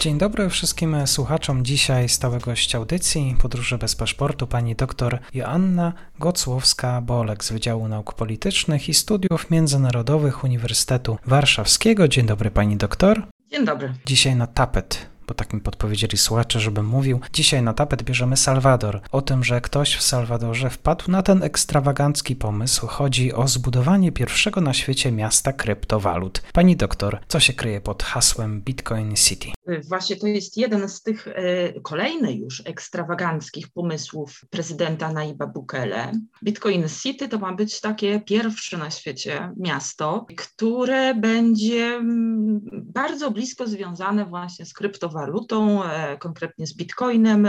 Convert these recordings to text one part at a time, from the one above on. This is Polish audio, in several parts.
Dzień dobry wszystkim słuchaczom. Dzisiaj stałego gość audycji Podróże bez paszportu pani dr Joanna Gocłowska-Bolek z Wydziału Nauk Politycznych i Studiów Międzynarodowych Uniwersytetu Warszawskiego. Dzień dobry pani doktor. Dzień dobry. Dzisiaj na tapet bo tak mi podpowiedzieli słuchacze, żebym mówił. Dzisiaj na tapet bierzemy Salwador. O tym, że ktoś w Salwadorze wpadł na ten ekstrawagancki pomysł. Chodzi o zbudowanie pierwszego na świecie miasta kryptowalut. Pani doktor, co się kryje pod hasłem Bitcoin City? Właśnie to jest jeden z tych e, kolejnych już ekstrawaganckich pomysłów prezydenta Naiba Bukele. Bitcoin City to ma być takie pierwsze na świecie miasto, które będzie mm, bardzo blisko związane właśnie z kryptowalutą kryptowalutą, e, konkretnie z bitcoinem.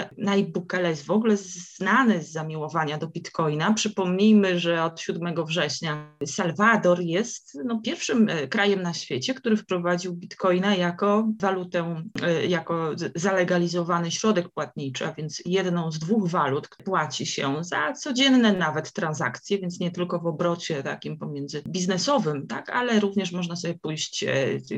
Bukele jest w ogóle znany z zamiłowania do bitcoina. Przypomnijmy, że od 7 września Salwador jest no, pierwszym e, krajem na świecie, który wprowadził bitcoina jako walutę, e, jako zalegalizowany środek płatniczy, a więc jedną z dwóch walut płaci się za codzienne nawet transakcje, więc nie tylko w obrocie takim pomiędzy biznesowym, tak, ale również można sobie pójść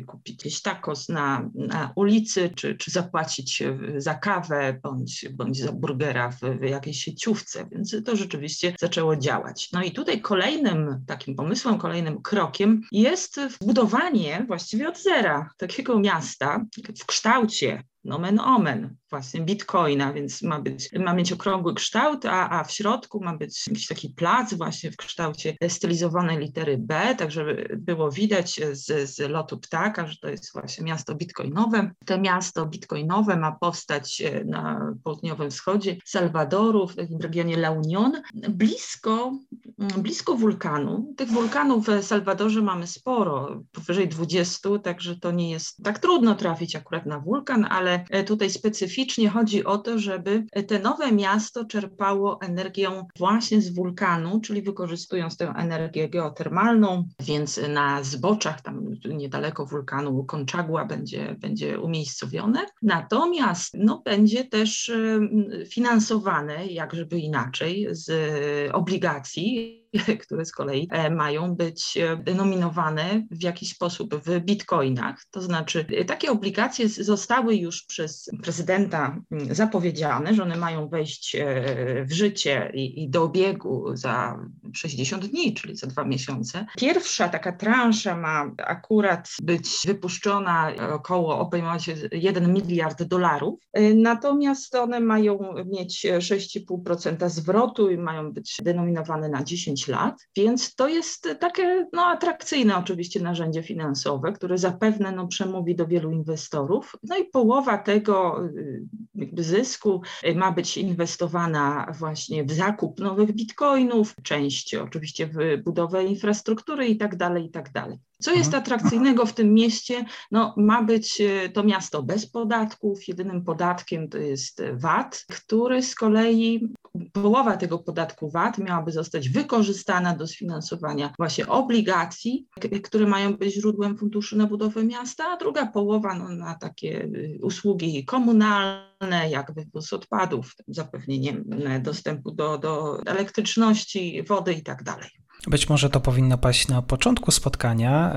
kupić gdzieś tacos na, na ulicy, czy, czy zapłacić za kawę bądź, bądź za burgera w, w jakiejś sieciówce, więc to rzeczywiście zaczęło działać. No i tutaj kolejnym takim pomysłem, kolejnym krokiem jest budowanie właściwie od zera takiego miasta w kształcie nomen omen, właśnie bitcoina, więc ma, być, ma mieć okrągły kształt, a, a w środku ma być jakiś taki plac właśnie w kształcie stylizowanej litery B, tak żeby było widać z, z lotu ptaka, że to jest właśnie miasto bitcoinowe. To miasto bitcoinowe ma powstać e, na południowym wschodzie Salwadoru, w takim regionie La Union, blisko, mm, blisko wulkanu. Tych wulkanów w Salwadorze mamy sporo, powyżej 20, także to nie jest tak trudno trafić akurat na wulkan, ale E, tutaj specyficznie chodzi o to, żeby te nowe miasto czerpało energię właśnie z wulkanu, czyli wykorzystując tę energię geotermalną, więc na zboczach, tam niedaleko wulkanu Konczagła będzie, będzie umiejscowione. Natomiast no, będzie też finansowane, jak żeby inaczej, z obligacji które z kolei e, mają być e, denominowane w jakiś sposób w bitcoinach. To znaczy, e, takie obligacje zostały już przez prezydenta mm, zapowiedziane, że one mają wejść w życie i, i do obiegu za 60 dni, czyli za dwa miesiące. Pierwsza taka transza ma akurat być wypuszczona około obejmować 1 miliard dolarów, natomiast one mają mieć 6,5% zwrotu i mają być denominowane na 10 lat, więc to jest takie no, atrakcyjne oczywiście narzędzie finansowe, które zapewne no, przemówi do wielu inwestorów. No i połowa tego y, zysku ma być inwestowana właśnie w zakup nowych bitcoinów, część oczywiście w budowę infrastruktury i tak dalej, i tak dalej. Co jest mhm. atrakcyjnego w tym mieście? No, ma być y, to miasto bez podatków. Jedynym podatkiem to jest VAT, który z kolei połowa tego podatku VAT miałaby zostać wykorzystana do sfinansowania właśnie obligacji, które mają być źródłem funduszy na budowę miasta, a druga połowa no, na takie y, usługi komunalne, jak wywóz odpadów, zapewnienie dostępu do, do elektryczności, wody i tak. Być może to powinno paść na początku spotkania,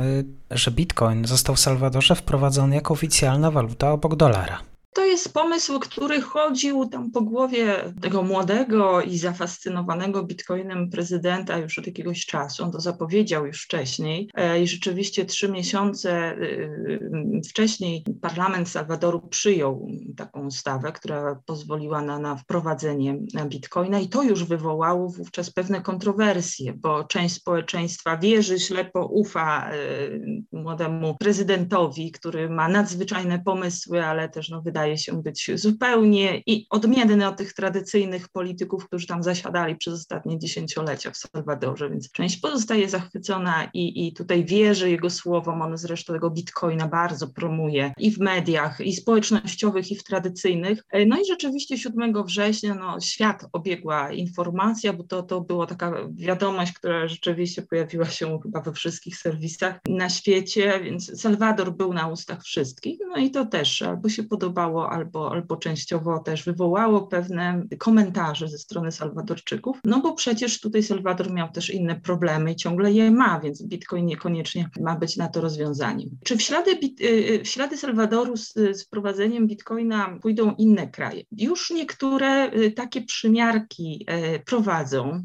y, że Bitcoin został w Salwadorze wprowadzony jako oficjalna waluta obok dolara. To jest pomysł, który chodził tam po głowie tego młodego i zafascynowanego bitcoinem prezydenta już od jakiegoś czasu. On to zapowiedział już wcześniej e, i rzeczywiście trzy miesiące y, y, wcześniej parlament Salwadoru przyjął taką ustawę, która pozwoliła na, na wprowadzenie bitcoina i to już wywołało wówczas pewne kontrowersje, bo część społeczeństwa wierzy, ślepo ufa y, młodemu prezydentowi, który ma nadzwyczajne pomysły, ale też no, wydaje wydaje się być zupełnie i odmienny od tych tradycyjnych polityków, którzy tam zasiadali przez ostatnie dziesięciolecia w Salwadorze, więc część pozostaje zachwycona i, i tutaj wierzy jego słowom. On zresztą tego bitcoina bardzo promuje i w mediach, i społecznościowych, i w tradycyjnych. No i rzeczywiście 7 września no, świat obiegła informacja, bo to, to była taka wiadomość, która rzeczywiście pojawiła się chyba we wszystkich serwisach na świecie, więc Salwador był na ustach wszystkich, no i to też albo się podobało, albo, albo częściowo też wywołało pewne komentarze ze strony Salwadorczyków, no bo przecież tutaj Salwador miał też inne problemy i ciągle je ma, więc Bitcoin niekoniecznie ma być na to rozwiązaniem. Czy w ślady, y, y, w ślady Salwadoru z, z wprowadzeniem Bitcoina pójdą inne kraje? Już niektóre y, takie przymiarki prowadzą.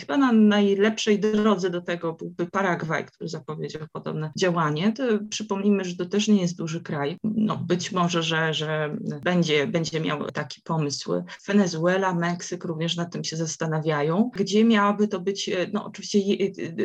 Chyba na najlepszej drodze do tego byłby Paragwaj, który zapowiedział podobne działanie. To przypomnijmy, że to też nie jest duży kraj. No, być może, że, że będzie, będzie miał taki pomysł. Wenezuela, Meksyk również nad tym się zastanawiają, gdzie miałaby to być, no oczywiście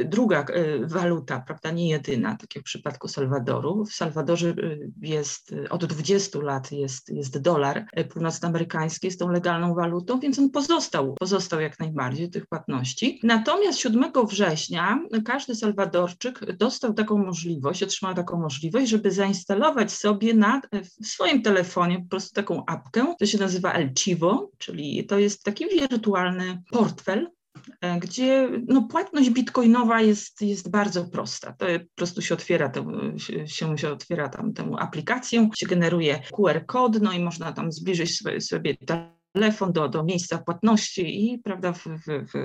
druga waluta, prawda, nie jedyna, tak jak w przypadku Salwadoru. W Salwadorze jest od 20 lat jest, jest dolar północnoamerykański, jest tą legalną walutą, więc on pozostał, pozostał jak najbardziej tych płatności. Natomiast 7 września każdy Salwadorczyk dostał taką możliwość, otrzymał taką możliwość, żeby zainstalować sobie na, w swoim telefonie po prostu taką apkę, to się nazywa El Chivo, czyli to jest taki wirtualny portfel, e, gdzie no, płatność bitcoinowa jest, jest bardzo prosta. To po prostu się otwiera, to, się, się otwiera tam tę aplikację, się generuje QR kod, no i można tam zbliżyć sobie, sobie telefon do, do miejsca płatności i prawda, w, w, w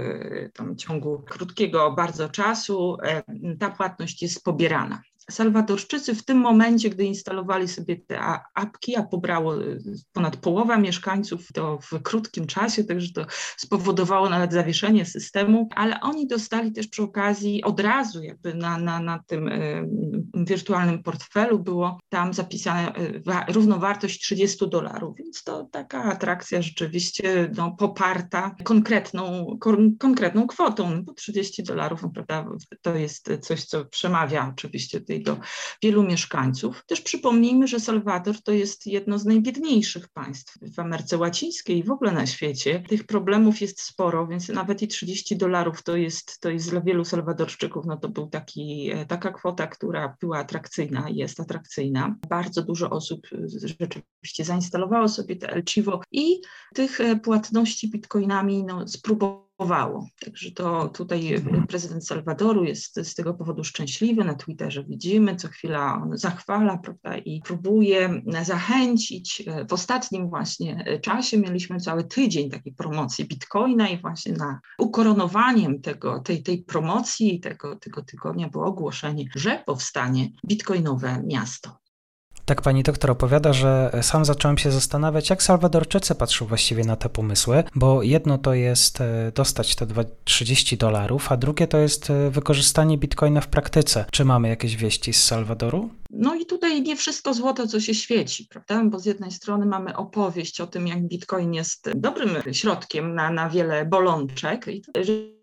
tam ciągu krótkiego bardzo czasu e, ta płatność jest pobierana. Salwadorczycy w tym momencie, gdy instalowali sobie te apki, a pobrało y, ponad połowa mieszkańców to w krótkim czasie, także to spowodowało nawet zawieszenie systemu, ale oni dostali też przy okazji od razu jakby na, na, na tym y, wirtualnym portfelu było tam zapisane y, równowartość 30 dolarów, więc to taka atrakcja rzeczywiście no, poparta konkretną, kon, konkretną kwotą, bo 30 dolarów no, prawda, to jest coś, co przemawia oczywiście do wielu mieszkańców. Też przypomnijmy, że Salwador to jest jedno z najbiedniejszych państw w Ameryce Łacińskiej i w ogóle na świecie. Tych problemów jest sporo, więc nawet i 30 dolarów to jest, to jest dla wielu Salwadorczyków, no to był taki, e, taka kwota, która była atrakcyjna, jest atrakcyjna. Bardzo dużo osób rzeczywiście zainstalowało sobie te El Chivo i tych e, płatności bitcoinami no, spróbowało Także to tutaj mhm. prezydent Salwadoru jest z tego powodu szczęśliwy. Na Twitterze widzimy, co chwila on zachwala prawda, i próbuje zachęcić. W ostatnim właśnie czasie mieliśmy cały tydzień takiej promocji Bitcoina i właśnie na ukoronowaniem tego, tej, tej promocji, tego, tego tygodnia było ogłoszenie, że powstanie bitcoinowe miasto. Tak pani doktor opowiada, że sam zacząłem się zastanawiać, jak Salwadorczycy patrzą właściwie na te pomysły, bo jedno to jest e, dostać te 30 dolarów, a drugie to jest e, wykorzystanie bitcoina w praktyce. Czy mamy jakieś wieści z Salwadoru? No i tutaj nie wszystko złoto, co się świeci, prawda? Bo z jednej strony mamy opowieść o tym, jak Bitcoin jest dobrym środkiem na, na wiele bolączek. I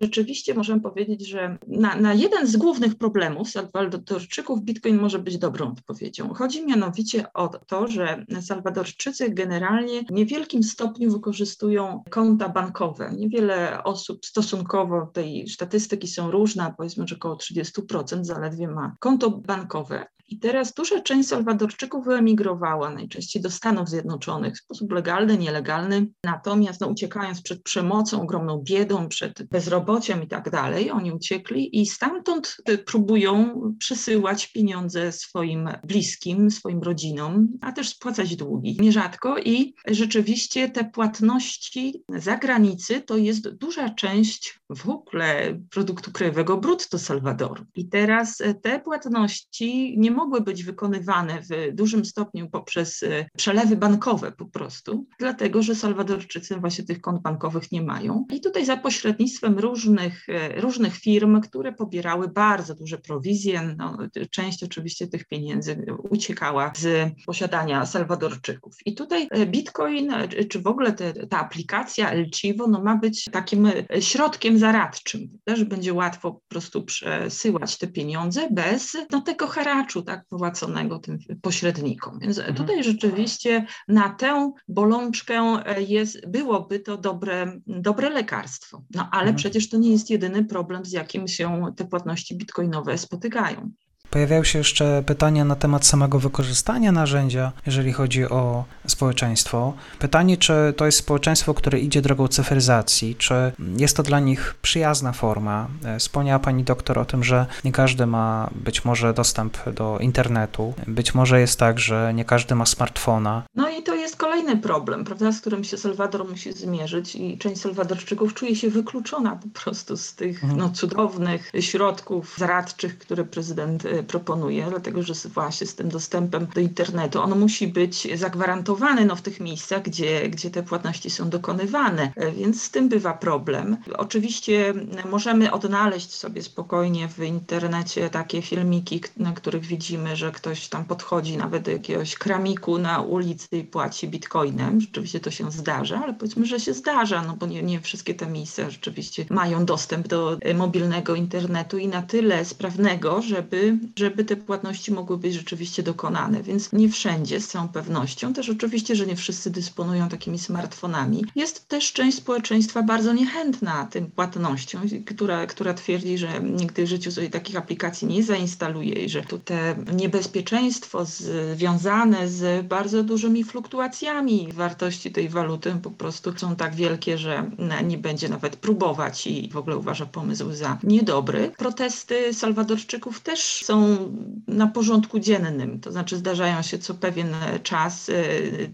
rzeczywiście możemy powiedzieć, że na, na jeden z głównych problemów Salwadorczyków Bitcoin może być dobrą odpowiedzią. Chodzi mianowicie o to, że Salwadorczycy generalnie w niewielkim stopniu wykorzystują konta bankowe. Niewiele osób stosunkowo, tej statystyki są różne, powiedzmy, że około 30% zaledwie ma konto bankowe. I teraz duża część Salwadorczyków wyemigrowała najczęściej do Stanów Zjednoczonych w sposób legalny, nielegalny, natomiast no, uciekając przed przemocą, ogromną biedą, przed bezrobociem i tak dalej, oni uciekli i stamtąd y, próbują przysyłać pieniądze swoim bliskim, swoim rodzinom, a też spłacać długi. Nierzadko i rzeczywiście te płatności za granicy to jest duża część w ogóle produktu krajowego brutto Salwadoru. I teraz e, te płatności nie mogły być wykonywane w dużym stopniu poprzez e, przelewy bankowe po prostu, dlatego że Salwadorczycy właśnie tych kont bankowych nie mają. I tutaj za pośrednictwem różnych, e, różnych firm, które pobierały bardzo duże prowizje, no, część oczywiście tych pieniędzy uciekała z posiadania Salwadorczyków. I tutaj Bitcoin, czy w ogóle te, ta aplikacja El Chivo, no, ma być takim środkiem zaradczym, że będzie łatwo po prostu przesyłać te pieniądze bez no, tego haraczu tak, płaconego tym pośrednikom. Więc mhm. tutaj rzeczywiście na tę bolączkę jest, byłoby to dobre, dobre lekarstwo. No ale mhm. przecież to nie jest jedyny problem, z jakim się te płatności bitcoinowe spotykają. Pojawiają się jeszcze pytania na temat samego wykorzystania narzędzia, jeżeli chodzi o społeczeństwo. Pytanie, czy to jest społeczeństwo, które idzie drogą cyfryzacji, czy jest to dla nich przyjazna forma. E, wspomniała pani doktor o tym, że nie każdy ma być może dostęp do internetu, być może jest tak, że nie każdy ma smartfona. No i to jest kolejny problem, prawda, z którym się Salwador musi zmierzyć i część Salwadorczyków czuje się wykluczona po prostu z tych mhm. no, cudownych środków zaradczych, które prezydent e, proponuje, dlatego że właśnie z tym dostępem do internetu on musi być zagwarantowany no, w tych miejscach, gdzie, gdzie te płatności są dokonywane, e, więc z tym bywa problem. Oczywiście możemy odnaleźć sobie spokojnie w internecie takie filmiki, na których widzimy, że ktoś tam podchodzi nawet do jakiegoś kramiku na ulicy i płaci bitcoinem. Rzeczywiście to się zdarza, ale powiedzmy, że się zdarza, no bo nie, nie wszystkie te miejsca rzeczywiście mają dostęp do e, mobilnego internetu i na tyle sprawnego, żeby, żeby te płatności mogły być rzeczywiście dokonane, więc nie wszędzie z całą pewnością. Też oczywiście, że nie wszyscy dysponują takimi smartfonami. Jest też część społeczeństwa bardzo niechętna tym płatnościom, która, która twierdzi, że nigdy w życiu sobie takich aplikacji nie zainstaluje i że tu te niebezpieczeństwo związane z bardzo dużymi fluktuacjami wartości tej waluty po prostu są tak wielkie, że nie będzie nawet próbować i w ogóle uważa pomysł za niedobry. Protesty Salwadorczyków też są na porządku dziennym, to znaczy zdarzają się co pewien czas e,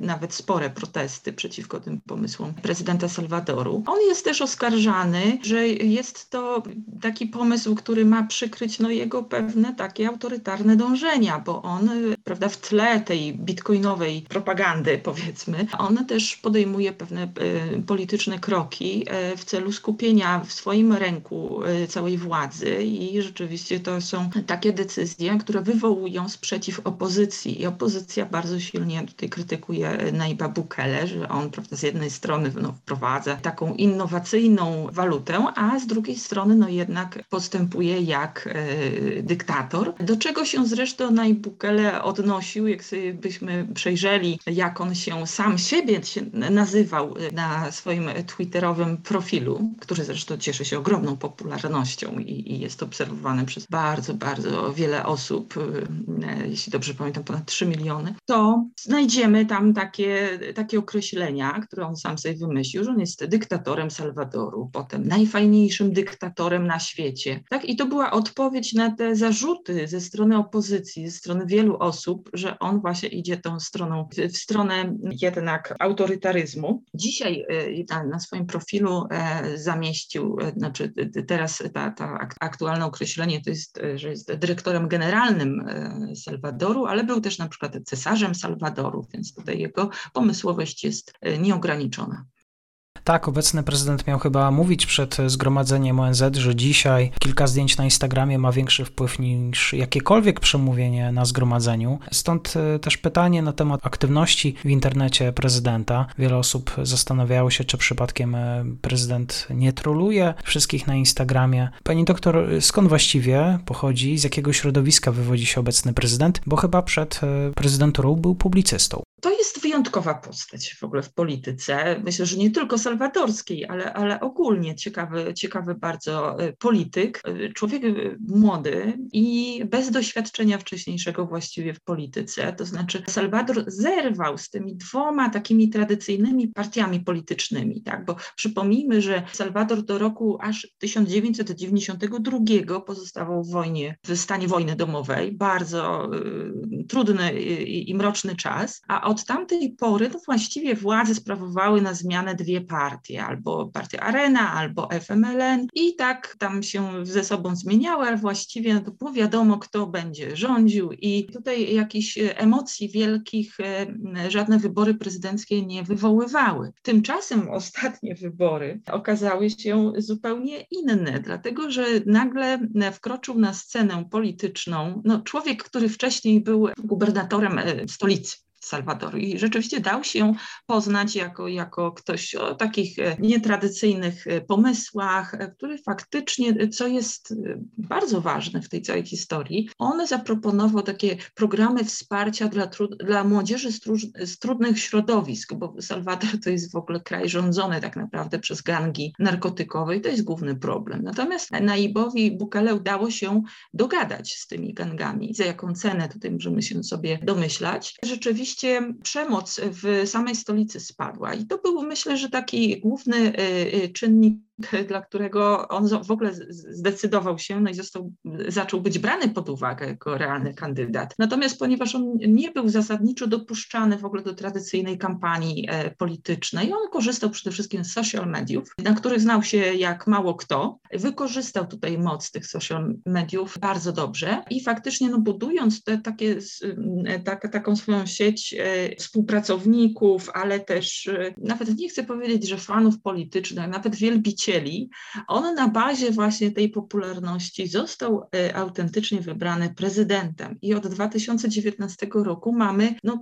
nawet spore protesty przeciwko tym pomysłom prezydenta Salwadoru. On jest też oskarżany, że jest to taki pomysł, który ma przykryć no, jego pewne takie autorytarne dążenia, bo on prawda, w tle tej bitcoinowej propagandy, powiedzmy, on też podejmuje pewne e, polityczne kroki e, w celu skupienia w swoim ręku całej władzy i rzeczywiście to są takie decyzje, które wywołują sprzeciw opozycji. I opozycja bardzo silnie tutaj krytykuje Naiba Bukele, że on prawda, z jednej strony no, wprowadza taką innowacyjną walutę, a z drugiej strony no, jednak postępuje jak e, dyktator. Do czego się zresztą Naib Bukele odnosił, jak sobie byśmy przejrzeli, jak on się sam siebie się nazywał na swoim twitterowym profilu, który zresztą cieszy się ogromną popularnością i, i jest obserwowany przez bardzo, bardzo wiele wiele osób, y, jeśli dobrze pamiętam, ponad 3 miliony, to znajdziemy tam takie, takie określenia, które on sam sobie wymyślił, że on jest dyktatorem Salwadoru, potem najfajniejszym dyktatorem na świecie. Tak? I to była odpowiedź na te zarzuty ze strony opozycji, ze strony wielu osób, że on właśnie idzie tą stroną, w stronę jednak autorytaryzmu. Dzisiaj y, na, swoim profilu e, zamieścił, e, znaczy teraz ta, ta aktualne określenie to jest, e, że jest dyrektorem generalnym e, Salwadoru, ale był też na przykład cesarzem Salwadoru, więc tutaj jego pomysłowość jest e, nieograniczona. Tak, obecny prezydent miał chyba mówić przed zgromadzeniem ONZ, że dzisiaj kilka zdjęć na Instagramie ma większy wpływ niż jakiekolwiek przemówienie na zgromadzeniu. Stąd e, też pytanie na temat aktywności w internecie prezydenta. Wiele osób zastanawiało się, czy przypadkiem e, prezydent nie troluje wszystkich na Instagramie. Pani doktor, skąd właściwie pochodzi, z jakiego środowiska wywodzi się obecny prezydent? Bo chyba przed e, prezydenturą był publicystą. To jest wyjątkowa postać w ogóle w polityce. Myślę, że nie tylko salwadorskiej, ale, ale ogólnie ciekawy, ciekawy bardzo e, polityk. E, człowiek e, młody i bez doświadczenia wcześniejszego właściwie w polityce. To znaczy Salwador zerwał z tymi dwoma takimi tradycyjnymi partiami politycznymi, tak? bo przypomnijmy, że Salwador do roku aż 1992 pozostawał w wojnie, w stanie wojny domowej. Bardzo y, trudny i, i mroczny czas, a od tamtej pory to właściwie władze sprawowały na zmianę dwie partie, albo partia Arena, albo FMLN i tak tam się ze sobą zmieniały, ale właściwie no to było wiadomo, kto będzie rządził i tutaj jakichś emocji wielkich e, żadne wybory prezydenckie nie wywoływały. Tymczasem ostatnie wybory okazały się zupełnie inne, dlatego że nagle wkroczył na scenę polityczną no, człowiek, który wcześniej był gubernatorem e, stolicy Salwadoru. I rzeczywiście dał się poznać jako, jako ktoś o takich e, nietradycyjnych e, pomysłach, e, który faktycznie, co jest bardzo ważne w tej całej historii, on zaproponował takie programy wsparcia dla, dla młodzieży z, z trudnych środowisk, bo Salwador to jest w ogóle kraj rządzony tak naprawdę przez gangi narkotykowe i to jest główny problem. Natomiast Naibowi Bukele udało się dogadać z tymi gangami. Za jaką cenę tutaj możemy się sobie domyślać. Rzeczywiście przemoc w samej stolicy spadła. I to był myślę, że taki główny y, y, czynnik dla którego on w ogóle zdecydował się no i został, zaczął być brany pod uwagę jako realny kandydat. Natomiast ponieważ on nie był zasadniczo dopuszczany w ogóle do tradycyjnej kampanii e, politycznej, on korzystał przede wszystkim z social mediów, na których znał się jak mało kto. Wykorzystał tutaj moc tych social mediów bardzo dobrze i faktycznie no, budując te, takie, tak, taką swoją sieć e, współpracowników, ale też nawet nie chcę powiedzieć, że fanów politycznych, nawet wielbicieli, chcieli, on na bazie właśnie tej popularności został e, autentycznie wybrany prezydentem. I od 2019 roku mamy no,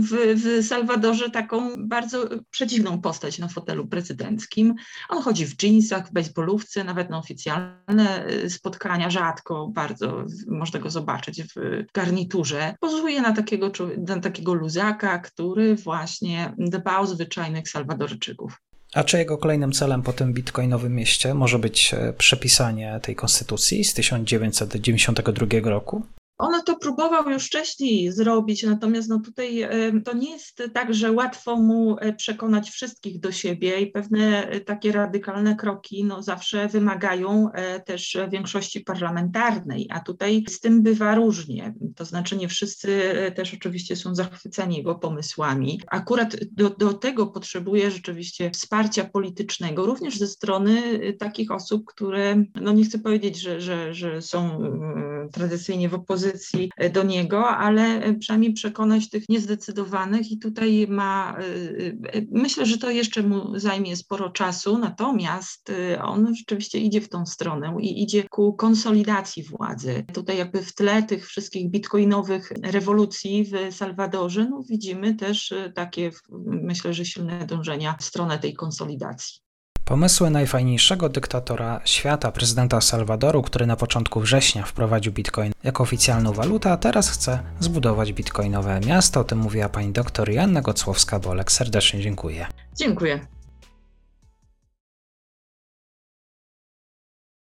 w, w Salwadorze taką bardzo przedziwną postać na fotelu prezydenckim. On chodzi w dżinsach, w baseballówce, nawet na oficjalne e, spotkania, rzadko bardzo można go zobaczyć w garniturze. Pozuje na takiego, na takiego luzaka, który właśnie dba o zwyczajnych Salwadorczyków. A czy jego kolejnym celem po tym bitcoinowym mieście może być e, przepisanie tej konstytucji z 1992 roku? On to próbował już wcześniej zrobić, natomiast no tutaj e, to nie jest tak, że łatwo mu e, przekonać wszystkich do siebie i pewne e, takie radykalne kroki no zawsze wymagają też większości parlamentarnej, a tutaj z tym bywa różnie. To znaczy nie wszyscy też oczywiście są zachwyceni jego pomysłami. Akurat do, do tego potrzebuje rzeczywiście wsparcia politycznego, również ze strony takich osób, które, no nie chcę powiedzieć, że, że, że są tradycyjnie w opozycji, opozycji e, do niego, ale e, przynajmniej przekonać tych niezdecydowanych i tutaj ma, e, myślę, że to jeszcze mu zajmie sporo czasu, natomiast on rzeczywiście idzie w tą stronę i idzie ku konsolidacji władzy. Tutaj jakby w tle tych wszystkich bitcoinowych rewolucji w Salwadorze no widzimy też takie, myślę, że silne dążenia w stronę tej konsolidacji. Pomysły najfajniejszego dyktatora świata, prezydenta Salwadoru, który na początku września wprowadził bitcoin jako oficjalną walutę, a teraz chce zbudować bitcoinowe miasto. O tym mówiła pani doktor Joanna Gocłowska-Bolek. Serdecznie dziękuję. Dziękuję.